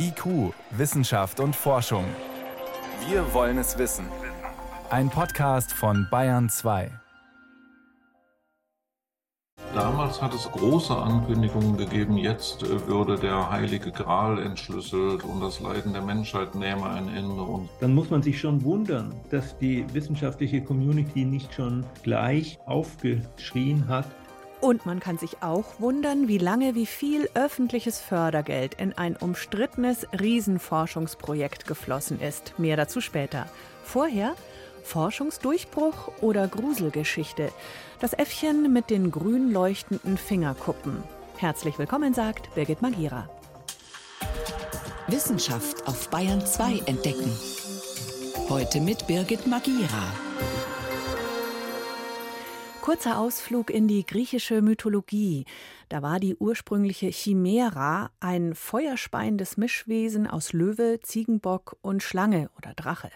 IQ, Wissenschaft und Forschung. Wir wollen es wissen. Ein Podcast von Bayern 2. Damals hat es große Ankündigungen gegeben, jetzt äh, würde der heilige Gral entschlüsselt und das Leiden der Menschheit nähme ein Ende. Und Dann muss man sich schon wundern, dass die wissenschaftliche Community nicht schon gleich aufgeschrien hat, Und man kann sich auch wundern, wie lange, wie viel öffentliches Fördergeld in ein umstrittenes Riesenforschungsprojekt geflossen ist. Mehr dazu später. Vorher Forschungsdurchbruch oder Gruselgeschichte. Das Äffchen mit den grün leuchtenden Fingerkuppen. Herzlich willkommen, sagt Birgit Magira. Wissenschaft auf Bayern 2 entdecken. Heute mit Birgit Magira. Kurzer Ausflug in die griechische Mythologie. Da war die ursprüngliche Chimera ein feuerspeiendes Mischwesen aus Löwe, Ziegenbock und Schlange oder Drache.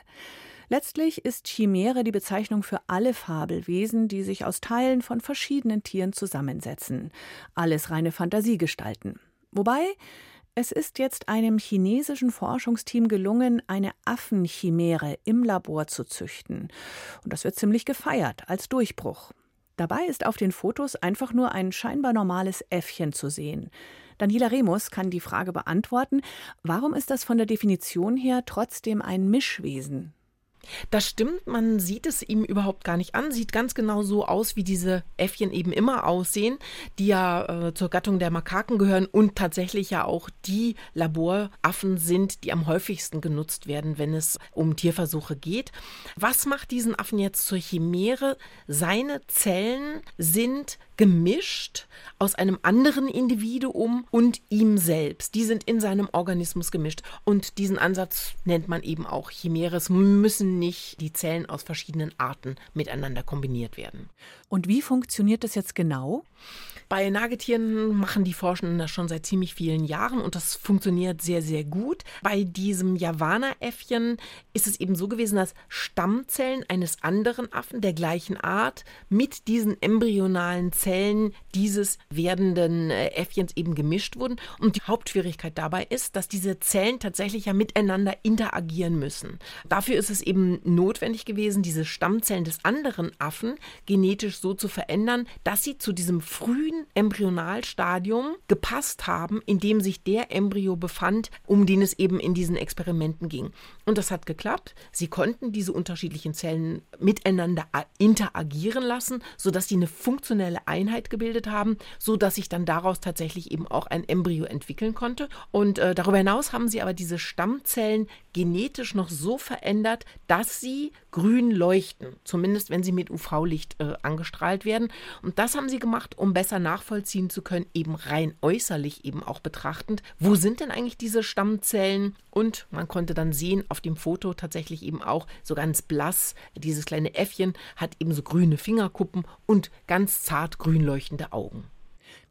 Letztlich ist Chimäre die Bezeichnung für alle Fabelwesen, die sich aus Teilen von verschiedenen Tieren zusammensetzen. Alles reine Fantasiegestalten. Wobei es ist jetzt einem chinesischen Forschungsteam gelungen, eine Affenchimäre im Labor zu züchten. Und das wird ziemlich gefeiert als Durchbruch. Dabei ist auf den Fotos einfach nur ein scheinbar normales Äffchen zu sehen. Daniela Remus kann die Frage beantworten, warum ist das von der Definition her trotzdem ein Mischwesen? Das stimmt, man sieht es ihm überhaupt gar nicht an. Sieht ganz genau so aus, wie diese Äffchen eben immer aussehen, die ja äh, zur Gattung der Makaken gehören und tatsächlich ja auch die Laboraffen sind, die am häufigsten genutzt werden, wenn es um Tierversuche geht. Was macht diesen Affen jetzt zur Chimäre? Seine Zellen sind gemischt aus einem anderen Individuum und ihm selbst. Die sind in seinem Organismus gemischt. Und diesen Ansatz nennt man eben auch Chimäre. Müssen nicht die Zellen aus verschiedenen Arten miteinander kombiniert werden. Und wie funktioniert das jetzt genau? Bei Nagetieren machen die Forschenden das schon seit ziemlich vielen Jahren und das funktioniert sehr, sehr gut. Bei diesem Javana-Äffchen ist es eben so gewesen, dass Stammzellen eines anderen Affen der gleichen Art mit diesen embryonalen Zellen dieses werdenden äh, Äffchens eben gemischt wurden. Und die Hauptschwierigkeit dabei ist, dass diese Zellen tatsächlich ja miteinander interagieren müssen. Dafür ist es eben notwendig gewesen, diese Stammzellen des anderen Affen genetisch so zu verändern, dass sie zu diesem frühen Embryonalstadium gepasst haben, in dem sich der Embryo befand, um den es eben in diesen Experimenten ging. Und das hat geklappt. Sie konnten diese unterschiedlichen Zellen miteinander interagieren lassen, sodass sie eine funktionelle Einheit gebildet haben, sodass sich dann daraus tatsächlich eben auch ein Embryo entwickeln konnte. Und äh, darüber hinaus haben sie aber diese Stammzellen genetisch noch so verändert, dass sie grün leuchten, zumindest wenn sie mit UV-Licht äh, angestrahlt werden. Und das haben sie gemacht, um besser nachvollziehen zu können, eben rein äußerlich eben auch betrachtend, wo sind denn eigentlich diese Stammzellen? Und man konnte dann sehen auf dem Foto tatsächlich eben auch so ganz blass, dieses kleine Äffchen hat eben so grüne Fingerkuppen und ganz zart grün leuchtende Augen.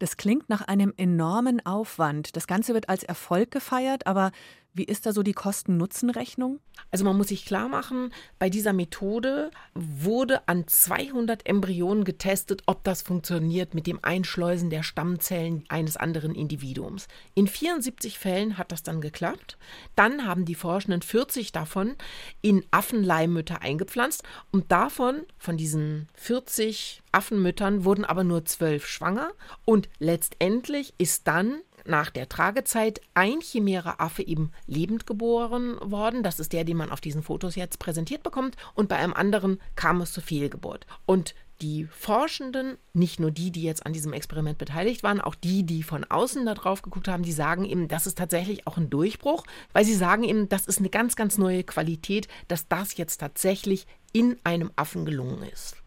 Das klingt nach einem enormen Aufwand. Das Ganze wird als Erfolg gefeiert, aber wie ist da so die Kosten-Nutzen-Rechnung? Also man muss sich klar machen, bei dieser Methode wurde an 200 Embryonen getestet, ob das funktioniert mit dem Einschleusen der Stammzellen eines anderen Individuums. In 74 Fällen hat das dann geklappt. Dann haben die Forschenden 40 davon in Affenleihmütter eingepflanzt und davon, von diesen 40 Affenmüttern, wurden aber nur 12 schwanger und letztendlich ist dann nach der Tragezeit ein Chimäre-Affe eben lebend geboren worden. Das ist der, den man auf diesen Fotos jetzt präsentiert bekommt. Und bei einem anderen kam es zur Fehlgeburt. Und die Forschenden, nicht nur die, die jetzt an diesem Experiment beteiligt waren, auch die, die von außen da drauf geguckt haben, die sagen eben, das ist tatsächlich auch ein Durchbruch, weil sie sagen eben, das ist eine ganz, ganz neue Qualität, dass das jetzt tatsächlich in einem Affen gelungen ist.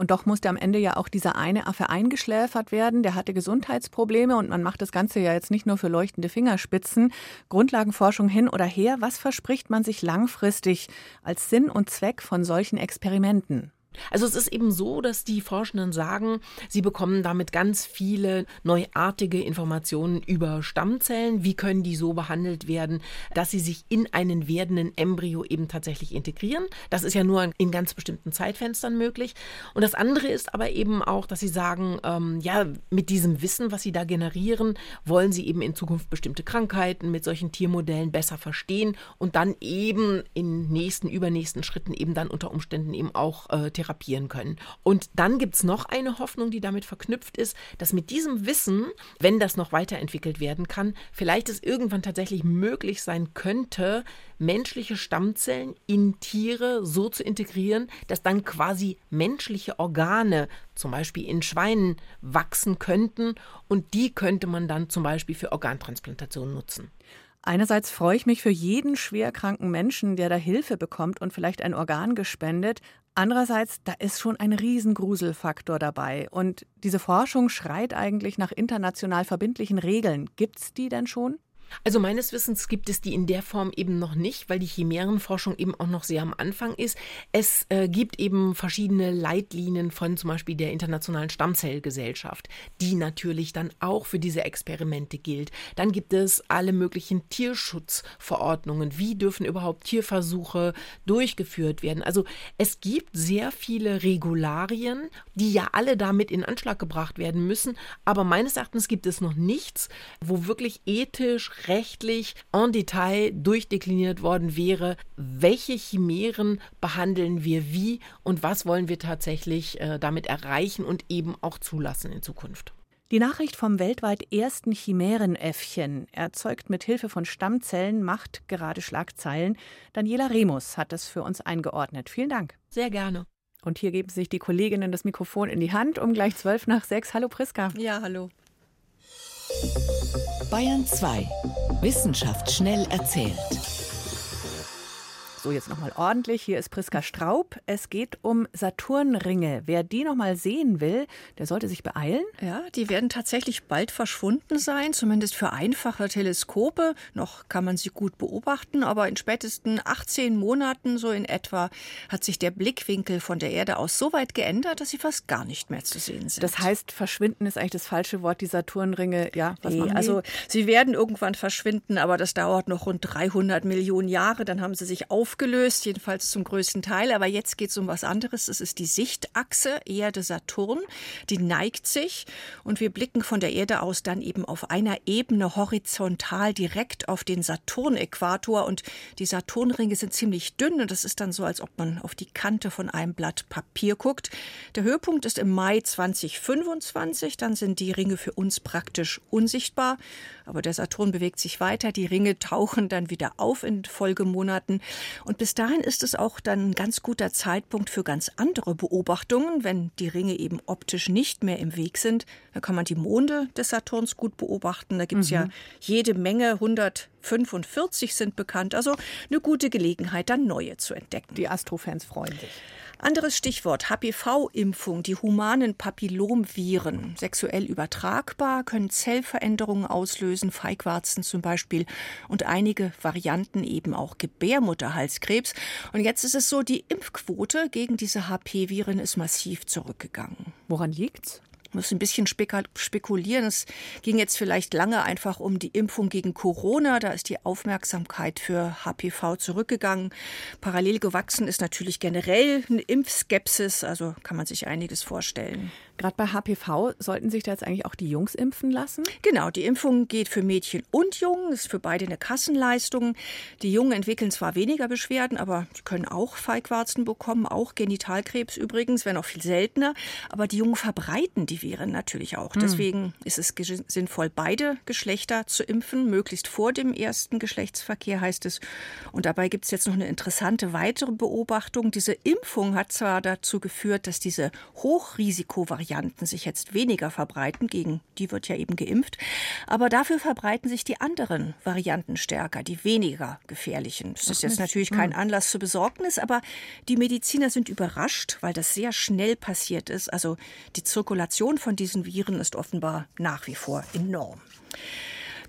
Und doch musste am Ende ja auch dieser eine Affe eingeschläfert werden. Der hatte Gesundheitsprobleme und man macht das Ganze ja jetzt nicht nur für leuchtende Fingerspitzen. Grundlagenforschung hin oder her. Was verspricht man sich langfristig als Sinn und Zweck von solchen Experimenten? Also es ist eben so, dass die Forschenden sagen, sie bekommen damit ganz viele neuartige Informationen über Stammzellen. Wie können die so behandelt werden, dass sie sich in einen werdenden Embryo eben tatsächlich integrieren? Das ist ja nur in ganz bestimmten Zeitfenstern möglich. Und das andere ist aber eben auch, dass sie sagen, ähm, ja, mit diesem Wissen, was sie da generieren, wollen sie eben in Zukunft bestimmte Krankheiten mit solchen Tiermodellen besser verstehen und dann eben in nächsten, übernächsten Schritten eben dann unter Umständen eben auch äh, therapieren können. Und dann gibt es noch eine Hoffnung, die damit verknüpft ist, dass mit diesem Wissen, wenn das noch weiterentwickelt werden kann, vielleicht es irgendwann tatsächlich möglich sein könnte, menschliche Stammzellen in Tiere so zu integrieren, dass dann quasi menschliche Organe, zum Beispiel in Schweinen, wachsen könnten und die könnte man dann zum Beispiel für Organtransplantation nutzen. Einerseits freue ich mich für jeden schwerkranken Menschen, der da Hilfe bekommt und vielleicht ein Organ gespendet. Andererseits, da ist schon ein Riesengruselfaktor dabei. Und diese Forschung schreit eigentlich nach international verbindlichen Regeln. Gibt es die denn schon? Also meines Wissens gibt es die in der Form eben noch nicht, weil die Chimärenforschung eben auch noch sehr am Anfang ist. Es äh, gibt eben verschiedene Leitlinien von zum Beispiel der Internationalen Stammzellgesellschaft, die natürlich dann auch für diese Experimente gilt. Dann gibt es alle möglichen Tierschutzverordnungen. Wie dürfen überhaupt Tierversuche durchgeführt werden? Also es gibt sehr viele Regularien, die ja alle damit in Anschlag gebracht werden müssen. Aber meines Erachtens gibt es noch nichts, wo wirklich ethisch rechtlich en Detail durchdekliniert worden wäre, welche Chimären behandeln wir wie und was wollen wir tatsächlich äh, damit erreichen und eben auch zulassen in Zukunft. Die Nachricht vom weltweit ersten Chimärenäffchen, erzeugt mit Hilfe von Stammzellen, macht gerade Schlagzeilen. Daniela Remus hat das für uns eingeordnet. Vielen Dank. Sehr gerne. Und hier geben sich die Kolleginnen das Mikrofon in die Hand um gleich zwölf nach sechs. Hallo Priska. Ja, hallo. Bayern 2. Wissenschaft schnell erzählt. So, jetzt nochmal ordentlich. Hier ist Priska Straub. Es geht um Saturnringe. Wer die nochmal sehen will, der sollte sich beeilen. Ja, die werden tatsächlich bald verschwunden sein, zumindest für einfache Teleskope. Noch kann man sie gut beobachten, aber in spätesten 18 Monaten so in etwa hat sich der Blickwinkel von der Erde aus so weit geändert, dass sie fast gar nicht mehr zu sehen sind. Das heißt, verschwinden ist eigentlich das falsche Wort. Die Saturnringe, ja, was nee, Also, sie werden irgendwann verschwinden, aber das dauert noch rund 300 Millionen Jahre. Dann haben sie sich auf aufgelöst, jedenfalls zum größten Teil. Aber jetzt geht es um was anderes. Es ist die Sichtachse Erde-Saturn. Die neigt sich und wir blicken von der Erde aus dann eben auf einer Ebene horizontal direkt auf den Saturn-Äquator. Und die Saturnringe sind ziemlich dünn und das ist dann so, als ob man auf die Kante von einem Blatt Papier guckt. Der Höhepunkt ist im Mai 2025. Dann sind die Ringe für uns praktisch unsichtbar. Aber der Saturn bewegt sich weiter. Die Ringe tauchen dann wieder auf in Folgemonaten. Und bis dahin ist es auch dann ein ganz guter Zeitpunkt für ganz andere Beobachtungen. Wenn die Ringe eben optisch nicht mehr im Weg sind, dann kann man die Monde des Saturns gut beobachten. Da gibt es mhm. ja jede Menge, 145 sind bekannt. Also eine gute Gelegenheit, dann neue zu entdecken. Die Astrofans freuen sich. Anderes Stichwort HPV-Impfung. Die humanen Papillomviren, sexuell übertragbar, können Zellveränderungen auslösen, Feigwarzen zum Beispiel und einige Varianten eben auch Gebärmutterhalskrebs. Und jetzt ist es so, die Impfquote gegen diese HP-Viren ist massiv zurückgegangen. Woran liegt's? Muss ein bisschen spekulieren. Es ging jetzt vielleicht lange einfach um die Impfung gegen Corona. Da ist die Aufmerksamkeit für HPV zurückgegangen. Parallel gewachsen ist natürlich generell eine Impfskepsis. Also kann man sich einiges vorstellen. Gerade bei HPV sollten sich da jetzt eigentlich auch die Jungs impfen lassen? Genau, die Impfung geht für Mädchen und Jungen, ist für beide eine Kassenleistung. Die Jungen entwickeln zwar weniger Beschwerden, aber sie können auch Feigwarzen bekommen, auch Genitalkrebs übrigens, wenn auch viel seltener. Aber die Jungen verbreiten die Viren natürlich auch. Hm. Deswegen ist es sinnvoll, beide Geschlechter zu impfen, möglichst vor dem ersten Geschlechtsverkehr heißt es. Und dabei gibt es jetzt noch eine interessante weitere Beobachtung. Diese Impfung hat zwar dazu geführt, dass diese Hochrisikovarianten Varianten sich jetzt weniger verbreiten, gegen die wird ja eben geimpft, aber dafür verbreiten sich die anderen Varianten stärker, die weniger gefährlichen. Das ist jetzt natürlich kein hm. Anlass zur Besorgnis, aber die Mediziner sind überrascht, weil das sehr schnell passiert ist. Also die Zirkulation von diesen Viren ist offenbar nach wie vor enorm.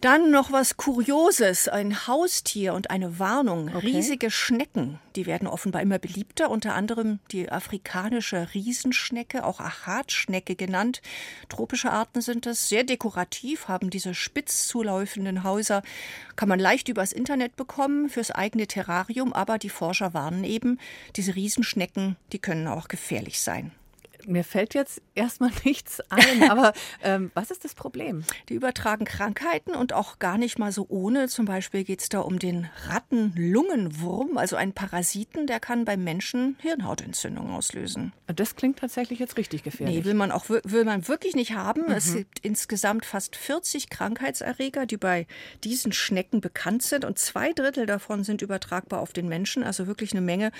Dann noch was Kurioses, ein Haustier und eine Warnung. Okay. Riesige Schnecken, die werden offenbar immer beliebter, unter anderem die afrikanische Riesenschnecke, auch Achatschnecke genannt. Tropische Arten sind das, sehr dekorativ, haben diese spitz zuläufenden Häuser, kann man leicht übers Internet bekommen fürs eigene Terrarium, aber die Forscher warnen eben, diese Riesenschnecken, die können auch gefährlich sein. Mir fällt jetzt erstmal nichts ein, aber ähm, was ist das Problem? Die übertragen Krankheiten und auch gar nicht mal so ohne. Zum Beispiel geht es da um den Rattenlungenwurm, also einen Parasiten, der kann beim Menschen Hirnhautentzündung auslösen. Das klingt tatsächlich jetzt richtig gefährlich. Nee, will man auch will man wirklich nicht haben. Mhm. Es gibt insgesamt fast 40 Krankheitserreger, die bei diesen Schnecken bekannt sind und zwei Drittel davon sind übertragbar auf den Menschen, also wirklich eine Menge.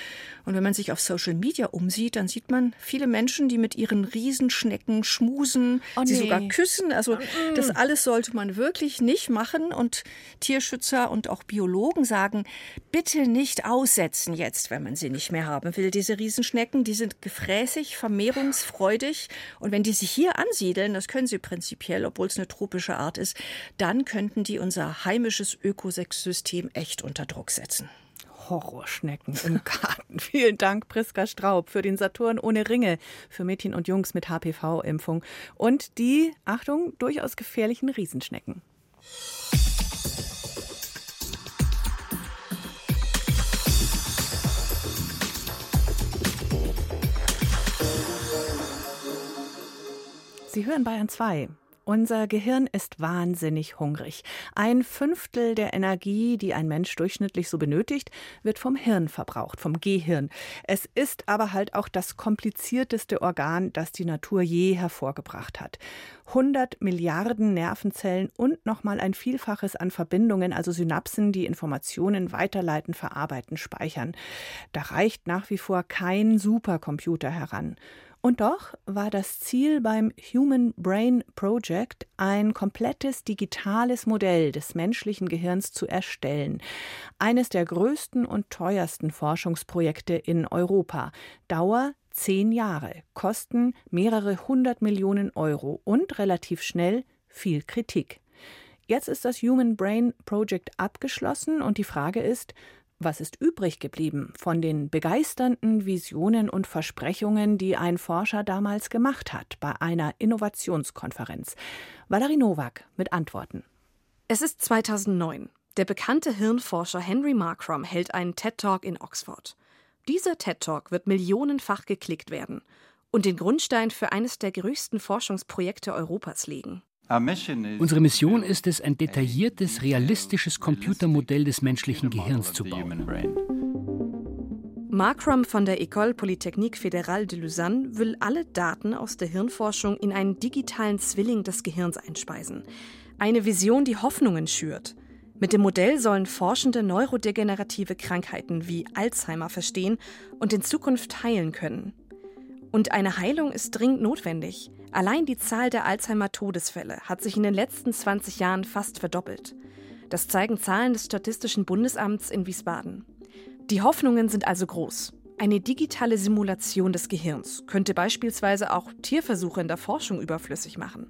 Und wenn man sich auf Social Media umsieht, dann sieht man viele Menschen, die mit ihren Riesenschnecken schmusen, oh, sie nee. sogar küssen. Also das alles sollte man wirklich nicht machen. Und Tierschützer und auch Biologen sagen, bitte nicht aussetzen jetzt, wenn man sie nicht mehr haben will. Diese Riesenschnecken, die sind gefräßig, vermehrungsfreudig. Und wenn die sich hier ansiedeln, das können sie prinzipiell, obwohl es eine tropische Art ist, dann könnten die unser heimisches Ökosystem echt unter Druck setzen. Horrorschnecken im Garten. Vielen Dank, Priska Straub, für den Saturn ohne Ringe für Mädchen und Jungs mit HPV-Impfung und die, Achtung, durchaus gefährlichen Riesenschnecken. Sie hören Bayern 2. Unser Gehirn ist wahnsinnig hungrig. Ein Fünftel der Energie, die ein Mensch durchschnittlich so benötigt, wird vom Hirn verbraucht, vom Gehirn. Es ist aber halt auch das komplizierteste Organ, das die Natur je hervorgebracht hat. 100 Milliarden Nervenzellen und nochmal ein Vielfaches an Verbindungen, also Synapsen, die Informationen weiterleiten, verarbeiten, speichern. Da reicht nach wie vor kein Supercomputer heran. Und doch war das Ziel beim Human Brain Project, ein komplettes digitales Modell des menschlichen Gehirns zu erstellen. Eines der größten und teuersten Forschungsprojekte in Europa. Dauer zehn Jahre, Kosten mehrere hundert Millionen Euro und relativ schnell viel Kritik. Jetzt ist das Human Brain Project abgeschlossen und die Frage ist, was ist übrig geblieben von den begeisternden Visionen und Versprechungen, die ein Forscher damals gemacht hat bei einer Innovationskonferenz? Valerie Nowak mit Antworten. Es ist 2009. Der bekannte Hirnforscher Henry Markram hält einen TED-Talk in Oxford. Dieser TED-Talk wird millionenfach geklickt werden und den Grundstein für eines der größten Forschungsprojekte Europas legen. Unsere Mission ist es, ein detailliertes, realistisches Computermodell des menschlichen Gehirns zu bauen. Markram von der École Polytechnique Fédérale de Lausanne will alle Daten aus der Hirnforschung in einen digitalen Zwilling des Gehirns einspeisen. Eine Vision, die Hoffnungen schürt. Mit dem Modell sollen Forschende neurodegenerative Krankheiten wie Alzheimer verstehen und in Zukunft heilen können. Und eine Heilung ist dringend notwendig. Allein die Zahl der Alzheimer-Todesfälle hat sich in den letzten 20 Jahren fast verdoppelt. Das zeigen Zahlen des Statistischen Bundesamts in Wiesbaden. Die Hoffnungen sind also groß. Eine digitale Simulation des Gehirns könnte beispielsweise auch Tierversuche in der Forschung überflüssig machen.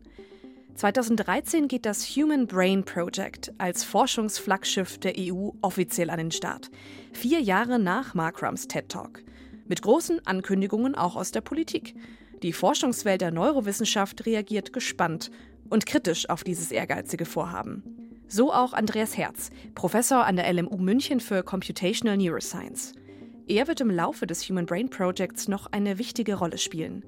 2013 geht das Human Brain Project als Forschungsflaggschiff der EU offiziell an den Start. Vier Jahre nach Markrams TED Talk. Mit großen Ankündigungen auch aus der Politik. Die Forschungswelt der Neurowissenschaft reagiert gespannt und kritisch auf dieses ehrgeizige Vorhaben. So auch Andreas Herz, Professor an der LMU München für Computational Neuroscience. Er wird im Laufe des Human Brain Projects noch eine wichtige Rolle spielen.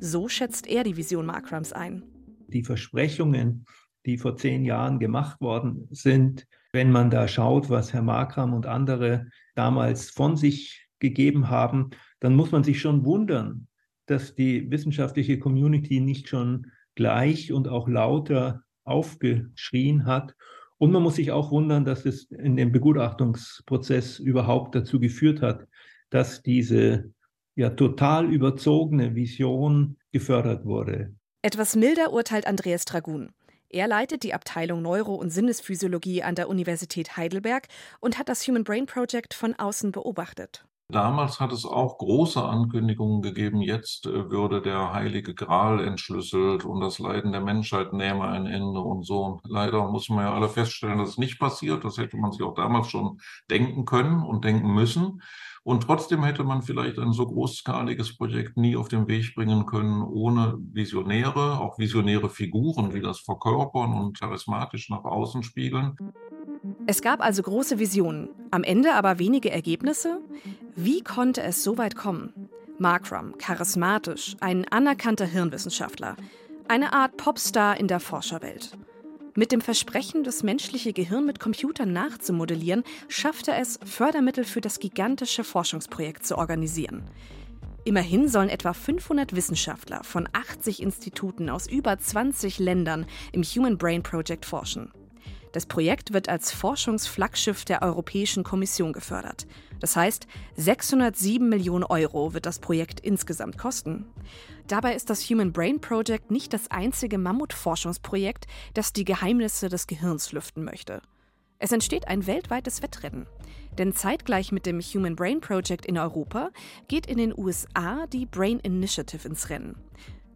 So schätzt er die Vision Markrams ein. Die Versprechungen, die vor zehn Jahren gemacht worden sind, wenn man da schaut, was Herr Markram und andere damals von sich gegeben haben, dann muss man sich schon wundern, dass die wissenschaftliche Community nicht schon gleich und auch lauter aufgeschrien hat. Und man muss sich auch wundern, dass es in dem Begutachtungsprozess überhaupt dazu geführt hat, dass diese ja total überzogene Vision gefördert wurde. Etwas milder urteilt Andreas Dragun. Er leitet die Abteilung Neuro- und Sinnesphysiologie an der Universität Heidelberg und hat das Human Brain Project von außen beobachtet. Damals hat es auch große Ankündigungen gegeben, jetzt äh, würde der heilige Gral entschlüsselt und das Leiden der Menschheit nähme ein Ende und so. Leider muss man ja alle feststellen, dass es nicht passiert. Das hätte man sich auch damals schon denken können und denken müssen. Und trotzdem hätte man vielleicht ein so großskaliges Projekt nie auf den Weg bringen können, ohne Visionäre, auch visionäre Figuren, die das verkörpern und charismatisch nach außen spiegeln. Es gab also große Visionen, am Ende aber wenige Ergebnisse. Wie konnte es so weit kommen? Markram, charismatisch, ein anerkannter Hirnwissenschaftler, eine Art Popstar in der Forscherwelt. Mit dem Versprechen, das menschliche Gehirn mit Computern nachzumodellieren, schaffte es, Fördermittel für das gigantische Forschungsprojekt zu organisieren. Immerhin sollen etwa 500 Wissenschaftler von 80 Instituten aus über 20 Ländern im Human Brain Project forschen. Das Projekt wird als Forschungsflaggschiff der Europäischen Kommission gefördert. Das heißt, 607 Millionen Euro wird das Projekt insgesamt kosten. Dabei ist das Human Brain Project nicht das einzige Mammutforschungsprojekt, das die Geheimnisse des Gehirns lüften möchte. Es entsteht ein weltweites Wettrennen. Denn zeitgleich mit dem Human Brain Project in Europa geht in den USA die Brain Initiative ins Rennen.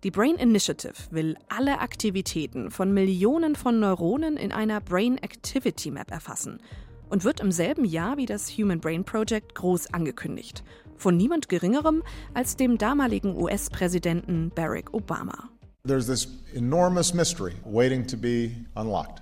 Die Brain Initiative will alle Aktivitäten von Millionen von Neuronen in einer Brain Activity Map erfassen und wird im selben Jahr wie das Human Brain Project groß angekündigt. Von niemand Geringerem als dem damaligen US-Präsidenten Barack Obama. There's this enormous mystery waiting to be unlocked.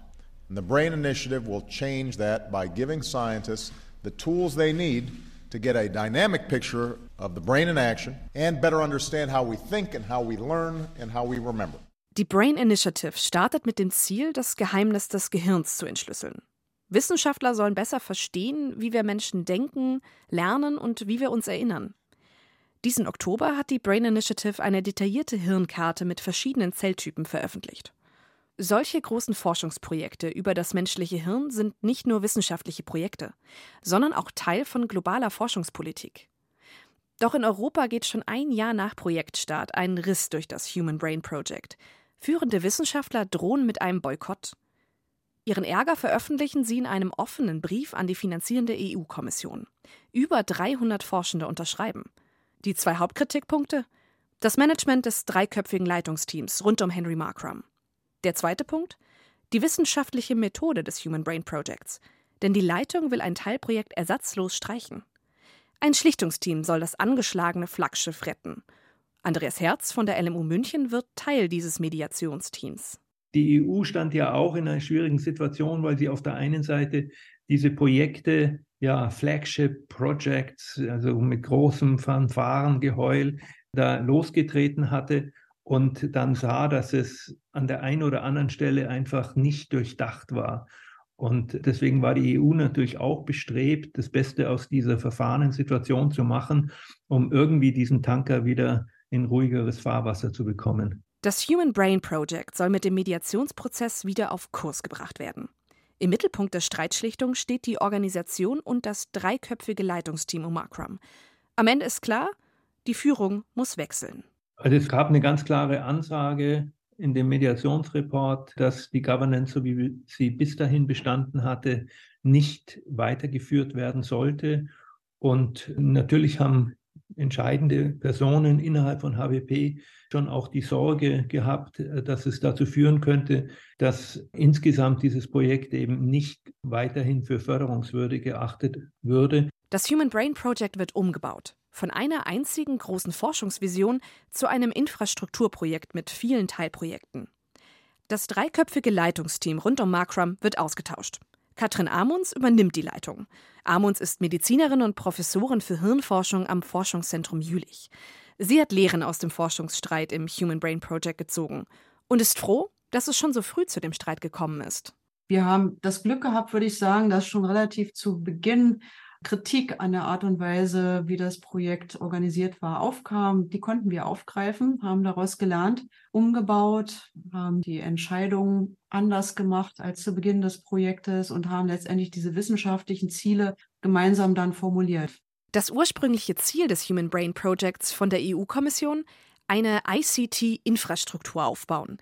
And the Brain Initiative will change that by giving scientists the tools they need to get a dynamic picture of the brain in action and better understand how we think and how we learn and how we remember. Die Brain Initiative startet mit dem Ziel, das Geheimnis des Gehirns zu entschlüsseln. Wissenschaftler sollen besser verstehen, wie wir Menschen denken, lernen und wie wir uns erinnern. Diesen Oktober hat die Brain Initiative eine detaillierte Hirnkarte mit verschiedenen Zelltypen veröffentlicht. Solche großen Forschungsprojekte über das menschliche Hirn sind nicht nur wissenschaftliche Projekte, sondern auch Teil von globaler Forschungspolitik. Doch in Europa geht schon ein Jahr nach Projektstart ein Riss durch das Human Brain Project. Führende Wissenschaftler drohen mit einem Boykott. Ihren Ärger veröffentlichen sie in einem offenen Brief an die finanzierende EU-Kommission. Über 300 Forschende unterschreiben. Die zwei Hauptkritikpunkte? Das Management des dreiköpfigen Leitungsteams rund um Henry Markram. Der zweite Punkt? Die wissenschaftliche Methode des Human Brain Projects. Denn die Leitung will ein Teilprojekt ersatzlos streichen. Ein Schlichtungsteam soll das angeschlagene Flaggschiff retten. Andreas Herz von der LMU München wird Teil dieses Mediationsteams. Die EU stand ja auch in einer schwierigen Situation, weil sie auf der einen Seite diese Projekte, ja, Flagship Projects, also mit großem Fanfarengeheul, da losgetreten hatte und dann sah, dass es an der einen oder anderen Stelle einfach nicht durchdacht war. Und deswegen war die EU natürlich auch bestrebt, das Beste aus dieser verfahrenen Situation zu machen, um irgendwie diesen Tanker wieder in ruhigeres Fahrwasser zu bekommen. Das Human Brain Project soll mit dem Mediationsprozess wieder auf Kurs gebracht werden. Im Mittelpunkt der Streitschlichtung steht die Organisation und das dreiköpfige Leitungsteam um Makram. Am Ende ist klar, die Führung muss wechseln. Also es gab eine ganz klare Ansage in dem Mediationsreport, dass die Governance, so wie sie bis dahin bestanden hatte, nicht weitergeführt werden sollte. Und natürlich haben entscheidende Personen innerhalb von HWP schon auch die Sorge gehabt, dass es dazu führen könnte, dass insgesamt dieses Projekt eben nicht weiterhin für förderungswürdig geachtet würde. Das Human Brain Project wird umgebaut. Von einer einzigen großen Forschungsvision zu einem Infrastrukturprojekt mit vielen Teilprojekten. Das dreiköpfige Leitungsteam rund um Markram wird ausgetauscht. Katrin Amunds übernimmt die Leitung. Amunds ist Medizinerin und Professorin für Hirnforschung am Forschungszentrum Jülich. Sie hat Lehren aus dem Forschungsstreit im Human Brain Project gezogen und ist froh, dass es schon so früh zu dem Streit gekommen ist. Wir haben das Glück gehabt, würde ich sagen, dass schon relativ zu Beginn Kritik an der Art und Weise, wie das Projekt organisiert war, aufkam. Die konnten wir aufgreifen, haben daraus gelernt, umgebaut, haben die Entscheidungen anders gemacht als zu Beginn des Projektes und haben letztendlich diese wissenschaftlichen Ziele gemeinsam dann formuliert. Das ursprüngliche Ziel des Human Brain Projects von der EU-Kommission, eine ICT-Infrastruktur aufbauen.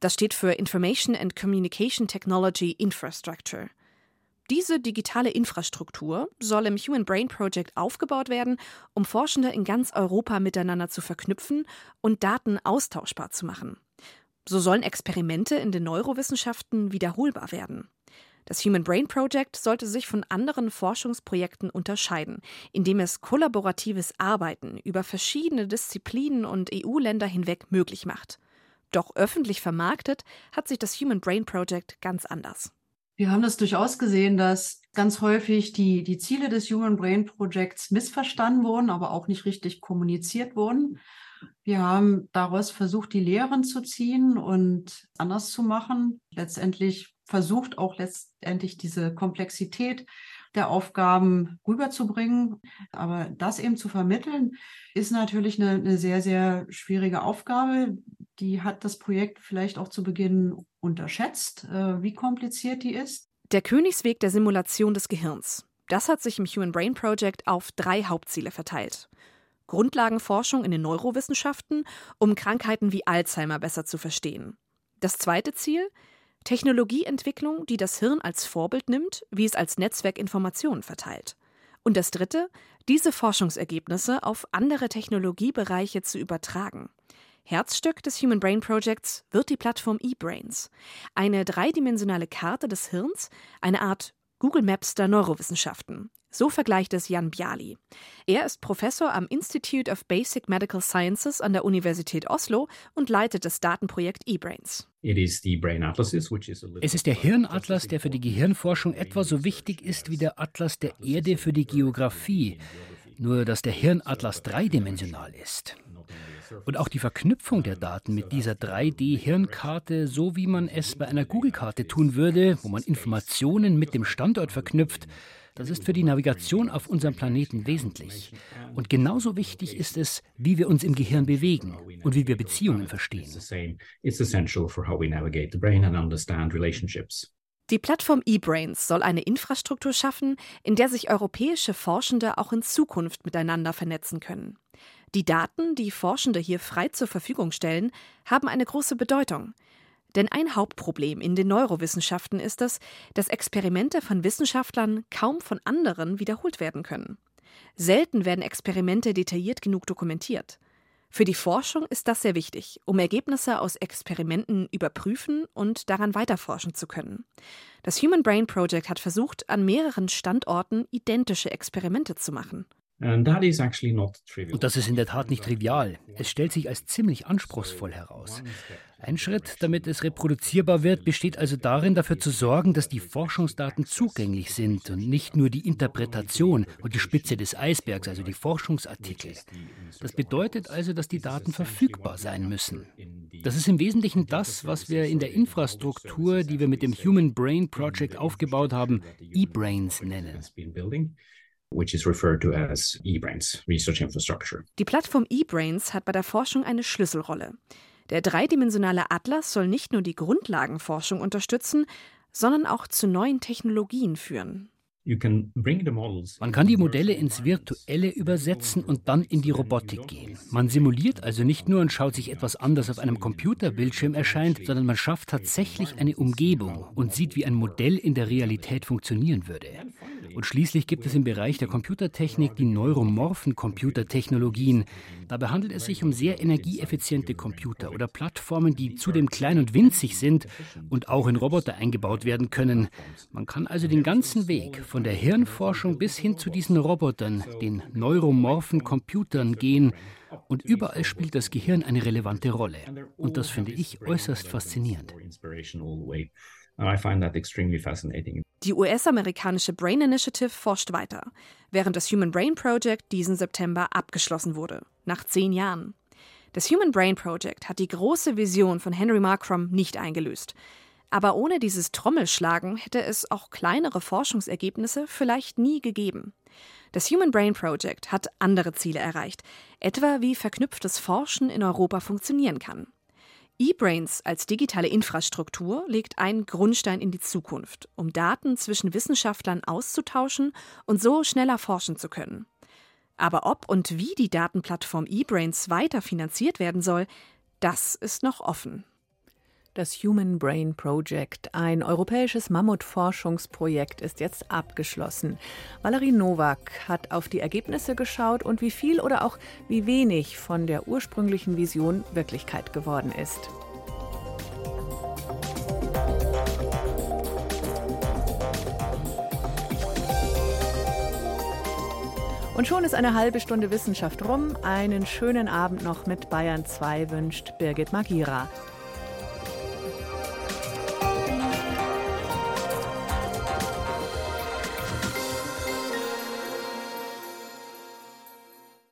Das steht für Information and Communication Technology Infrastructure. Diese digitale Infrastruktur soll im Human Brain Project aufgebaut werden, um Forschende in ganz Europa miteinander zu verknüpfen und Daten austauschbar zu machen. So sollen Experimente in den Neurowissenschaften wiederholbar werden. Das Human Brain Project sollte sich von anderen Forschungsprojekten unterscheiden, indem es kollaboratives Arbeiten über verschiedene Disziplinen und EU-Länder hinweg möglich macht. Doch öffentlich vermarktet hat sich das Human Brain Project ganz anders. Wir haben das durchaus gesehen, dass ganz häufig die, die Ziele des Human Brain Projects missverstanden wurden, aber auch nicht richtig kommuniziert wurden. Wir haben daraus versucht, die Lehren zu ziehen und anders zu machen. Letztendlich versucht auch letztendlich diese Komplexität der Aufgaben rüberzubringen. Aber das eben zu vermitteln, ist natürlich eine, eine sehr, sehr schwierige Aufgabe. Die hat das Projekt vielleicht auch zu Beginn unterschätzt, äh, wie kompliziert die ist. Der Königsweg der Simulation des Gehirns. Das hat sich im Human Brain Project auf drei Hauptziele verteilt. Grundlagenforschung in den Neurowissenschaften, um Krankheiten wie Alzheimer besser zu verstehen. Das zweite Ziel Technologieentwicklung, die das Hirn als Vorbild nimmt, wie es als Netzwerk Informationen verteilt. Und das dritte, diese Forschungsergebnisse auf andere Technologiebereiche zu übertragen. Herzstück des Human Brain Projects wird die Plattform eBrains, eine dreidimensionale Karte des Hirns, eine Art Google Maps der Neurowissenschaften. So vergleicht es Jan Bialy. Er ist Professor am Institute of Basic Medical Sciences an der Universität Oslo und leitet das Datenprojekt eBrains. Es ist der Hirnatlas, der für die Gehirnforschung etwa so wichtig ist wie der Atlas der Erde für die Geographie, nur dass der Hirnatlas dreidimensional ist. Und auch die Verknüpfung der Daten mit dieser 3D-Hirnkarte, so wie man es bei einer Google-Karte tun würde, wo man Informationen mit dem Standort verknüpft, das ist für die Navigation auf unserem Planeten wesentlich. Und genauso wichtig ist es, wie wir uns im Gehirn bewegen und wie wir Beziehungen verstehen. Die Plattform eBrains soll eine Infrastruktur schaffen, in der sich europäische Forschende auch in Zukunft miteinander vernetzen können. Die Daten, die Forschende hier frei zur Verfügung stellen, haben eine große Bedeutung. Denn ein Hauptproblem in den Neurowissenschaften ist es, dass Experimente von Wissenschaftlern kaum von anderen wiederholt werden können. Selten werden Experimente detailliert genug dokumentiert. Für die Forschung ist das sehr wichtig, um Ergebnisse aus Experimenten überprüfen und daran weiterforschen zu können. Das Human Brain Project hat versucht, an mehreren Standorten identische Experimente zu machen. Und das ist in der Tat nicht trivial. Es stellt sich als ziemlich anspruchsvoll heraus. Ein Schritt, damit es reproduzierbar wird, besteht also darin, dafür zu sorgen, dass die Forschungsdaten zugänglich sind und nicht nur die Interpretation und die Spitze des Eisbergs, also die Forschungsartikel. Das bedeutet also, dass die Daten verfügbar sein müssen. Das ist im Wesentlichen das, was wir in der Infrastruktur, die wir mit dem Human Brain Project aufgebaut haben, eBrains nennen which is referred to as eBrains Research Infrastructure. Die Plattform eBrains hat bei der Forschung eine Schlüsselrolle. Der dreidimensionale Atlas soll nicht nur die Grundlagenforschung unterstützen, sondern auch zu neuen Technologien führen. Man kann die Modelle ins Virtuelle übersetzen und dann in die Robotik gehen. Man simuliert also nicht nur und schaut sich etwas an, das auf einem Computerbildschirm erscheint, sondern man schafft tatsächlich eine Umgebung und sieht, wie ein Modell in der Realität funktionieren würde. Und schließlich gibt es im Bereich der Computertechnik die neuromorphen Computertechnologien. Dabei handelt es sich um sehr energieeffiziente Computer oder Plattformen, die zudem klein und winzig sind und auch in Roboter eingebaut werden können. Man kann also den ganzen Weg von von der Hirnforschung bis hin zu diesen Robotern, den neuromorphen Computern gehen. Und überall spielt das Gehirn eine relevante Rolle. Und das finde ich äußerst faszinierend. Die US-amerikanische Brain Initiative forscht weiter, während das Human Brain Project diesen September abgeschlossen wurde, nach zehn Jahren. Das Human Brain Project hat die große Vision von Henry Markram nicht eingelöst. Aber ohne dieses Trommelschlagen hätte es auch kleinere Forschungsergebnisse vielleicht nie gegeben. Das Human Brain Project hat andere Ziele erreicht, etwa wie verknüpftes Forschen in Europa funktionieren kann. eBrains als digitale Infrastruktur legt einen Grundstein in die Zukunft, um Daten zwischen Wissenschaftlern auszutauschen und so schneller forschen zu können. Aber ob und wie die Datenplattform eBrains weiter finanziert werden soll, das ist noch offen. Das Human Brain Project, ein europäisches Mammutforschungsprojekt, ist jetzt abgeschlossen. Valerie Nowak hat auf die Ergebnisse geschaut und wie viel oder auch wie wenig von der ursprünglichen Vision Wirklichkeit geworden ist. Und schon ist eine halbe Stunde Wissenschaft rum. Einen schönen Abend noch mit Bayern 2 wünscht Birgit Magira.